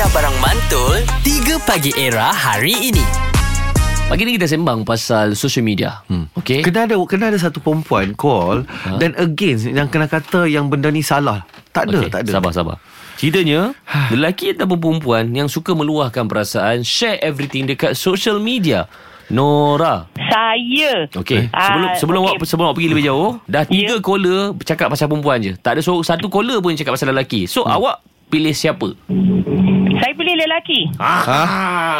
Aisyah Barang Mantul 3 Pagi Era hari ini Pagi ni kita sembang pasal social media. Hmm. Okay. Kena ada kena ada satu perempuan call ha? dan against yang kena kata yang benda ni salah. Tak ada, okay. tak ada. Sabar, sabar. Ceritanya, lelaki ataupun perempuan yang suka meluahkan perasaan, share everything dekat social media. Nora. Saya. Okey, Ah, sebelum sebelum okey. awak sebelum awak pergi lebih jauh, dah tiga Ya. caller bercakap pasal perempuan je. Tak ada so, satu caller pun cakap pasal lelaki. So hmm. awak pilih siapa? Saya pilih lelaki. Ha?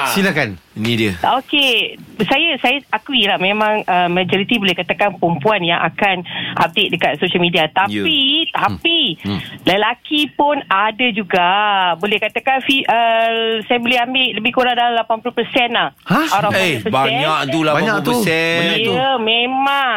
Silakan. Ini dia. Okey, saya saya akui lah memang uh, majoriti boleh katakan perempuan yang akan update dekat social media. Tapi Ya. tapi lelaki pun ada juga. Boleh katakan fi, uh, saya boleh ambil lebih kurang dalam 80% lah. Of Eh 100%. banyak tu 80% Banyak tu. Banyak tu. Ya, memang.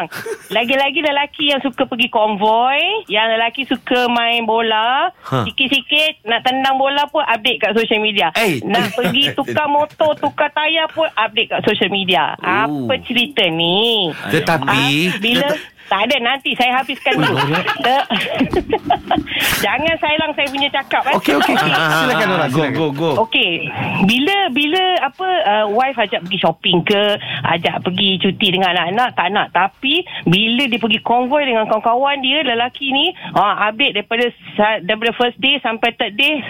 Lagi-lagi lelaki yang suka pergi konvoi, yang lelaki suka main bola, Ha. sikit-sikit nak tendang bola pun update kat social media. Eh. Nak pergi tukar motor, tukar tayar pun update kat social media. Oh. Apa cerita ni? Tetapi Ah, bila tak ada nanti saya habiskan dulu. Jangan sailang saya punya cakap eh. Okey okey. Silakan Nora. Go silakan. go go Okey, bila bila apa uh, wife ajak pergi shopping ke, ajak pergi cuti dengan anak-anak tak nak. Tapi bila dia pergi konvoi dengan kawan-kawan dia lelaki ni, ah update daripada daripada first day sampai third day,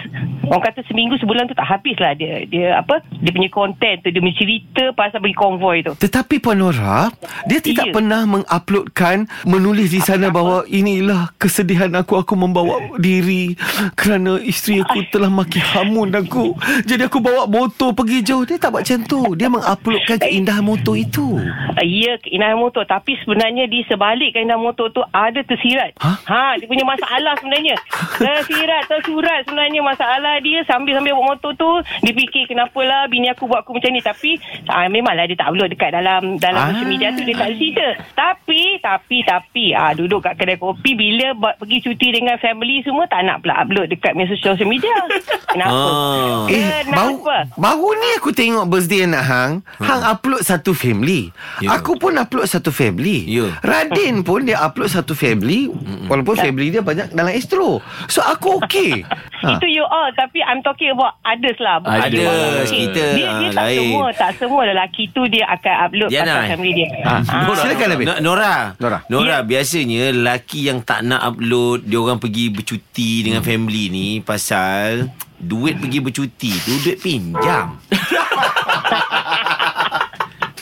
orang kata seminggu sebulan tu tak habis lah dia dia apa? Dia punya konten tu dia punya cerita pasal pergi konvoi tu. Tetapi Puan Nora, dia tidak pernah menguploadkan menulis di sana bahawa inilah kesedihan aku aku membawa diri kerana isteri aku telah maki hamun aku. Jadi aku bawa motor pergi jauh. Dia tak buat macam tu. Dia menguploadkan keindahan motor itu. Ya keindahan motor tapi sebenarnya di sebalik keindahan motor tu ada tersirat. Ha? Ha dia punya masalah sebenarnya. Tersirat tersurat sebenarnya masalah dia sambil-sambil bawa motor tu dia fikir kenapalah bini aku buat aku macam ni tapi ah, memanglah dia tak upload dekat dalam dalam Ah. social media tu dia tak cerita. Tapi tapi tapi ah duduk kat kedai kopi bila buat pergi cuti dengan family semua tak nak pula upload dekat media social media. Kenapa? Ah. Eh, baru, Kenapa? baru ni aku tengok birthday anak Hang. Hang upload satu family. Ya. Aku pun upload satu family. Ya. Radin pun dia upload satu family. Walaupun family dia banyak dalam Astro. So aku okey. ha. Itu you all Tapi I'm talking about others lah Others. Ah, kita, Dia, dia tak lain. semua Tak semua lelaki tu Dia akan upload Diana, Pasal family dia Ah, Ah. Silakan lebih. No- Nora Nora. Nora Ya. biasanya lelaki yang tak nak upload dia orang pergi bercuti dengan family ni pasal duit pergi bercuti tu duit pinjam.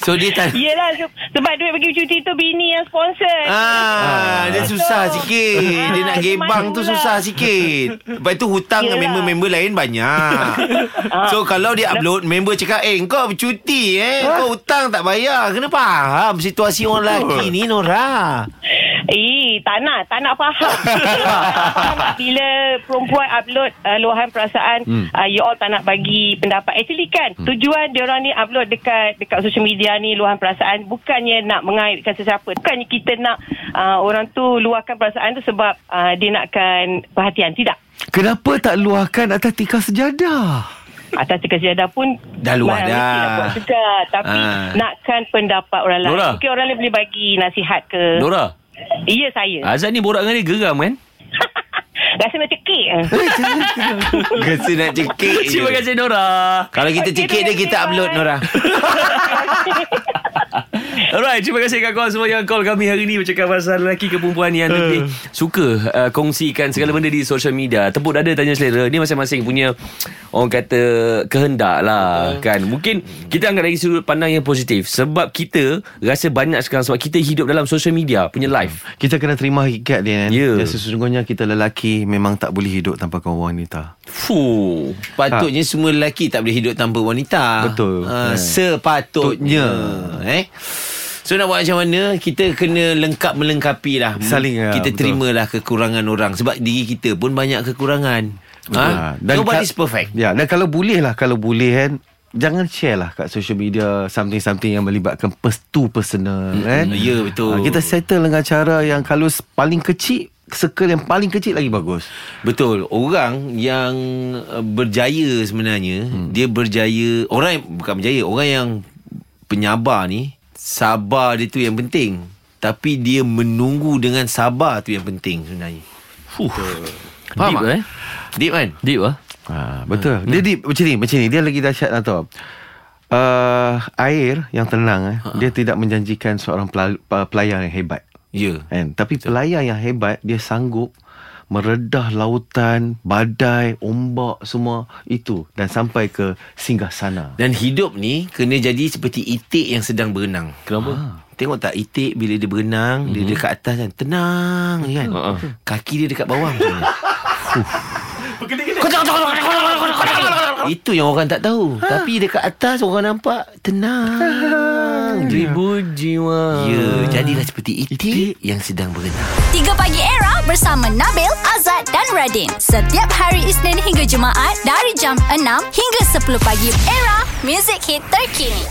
so dia tak Yelah se- Sebab duit pergi cuti tu Bini yang sponsor Ah, dia susah sikit. Dia nak Ah, gebang tu susah sikit. Lepas tu hutang dengan Yelah. member-member lain banyak. so kalau dia upload member cakap, "Eh, kau bercuti eh. Kau hutang tak bayar." Kena faham situasi orang lelaki ni Nora. Eh tak nak Tak nak faham Bila perempuan upload uh, Luahan perasaan hmm. uh, You all tak nak bagi pendapat Actually kan hmm. Tujuan diorang ni upload Dekat dekat social media ni Luahan perasaan Bukannya nak mengaitkan sesiapa Bukannya kita nak uh, Orang tu luahkan perasaan tu Sebab uh, Dia nakkan perhatian Tidak Kenapa tak luahkan atas tikar sejadah? Atas tiga sejadah pun Dah luar dah. juga Tapi Ah. nakkan pendapat orang lain Nora. Mungkin orang lain boleh bagi nasihat ke Nora, Ya saya Azan ni borak dengan dia geram kan? Rasa nak cekik Rasa nak cekik. Terima kasih Nora. Kalau kita cekik dia kita upload Nora. Alright, terima kasih kat korang semua yang call kami hari ni bercakap pasal lelaki ke perempuan yang lebih suka uh, kongsikan segala benda di social media. Tepuk dada tanya selera. Ni masing-masing punya orang kata kehendak lah kan. Mungkin kita anggap dari sudut pandang yang positif sebab kita rasa banyak sekarang sebab kita hidup dalam social media punya life. Kita kena terima hakikat dia kan. Ya. Dan sesungguhnya kita lelaki memang tak boleh hidup tanpa kaum wanita. Fuh. Patutnya semua lelaki tak boleh hidup tanpa wanita. Betul. Ha, Eh. sepatutnya. Eh. So nak buat macam mana Kita kena lengkap melengkapi lah Saling, ya, Kita betul. terimalah kekurangan orang Sebab diri kita pun banyak kekurangan ha? Dan Nobody's perfect Ya, dan kalau boleh lah, kalau boleh kan, jangan share lah kat social media something-something yang melibatkan pers- too personal kan. ya, betul. Ah, kita settle dengan cara yang kalau paling kecil, circle yang paling kecil lagi bagus. Betul Orang yang uh, berjaya sebenarnya hmm. Dia berjaya Orang yang, bukan berjaya Orang yang penyabar ni Sabar dia tu yang penting Tapi dia menunggu dengan sabar tu yang penting sebenarnya Fuh. Faham Deep tak? eh? Deep kan? Deep ah. Ha, betul. Dia di, macam ni, macam ni. Dia lagi dahsyat lah tau. Uh, air yang tenang eh, dia tidak menjanjikan seorang pelay- pelayan yang hebat. Ya. Kan? Tapi pelayan yang hebat dia sanggup meredah lautan, badai, ombak semua itu dan sampai ke singgah sana. Dan hidup ni kena jadi seperti itik yang sedang berenang. Kenapa? Ha. Tengok tak itik bila dia berenang, mm-hmm. dia dekat atas kan tenang kan. Ha-ha. Kaki dia dekat bawah macam ni. Itu yang orang tak tahu. Tapi dekat atas orang nampak tenang. je. Ribu jiwa. Ya, jadilah seperti itik yang sedang berenang. 3 Pagi Era bersama Nabil, Azad dan Radin. Setiap hari Isnin hingga Jumaat dari jam 6 hingga 10 pagi. Era, music hit terkini.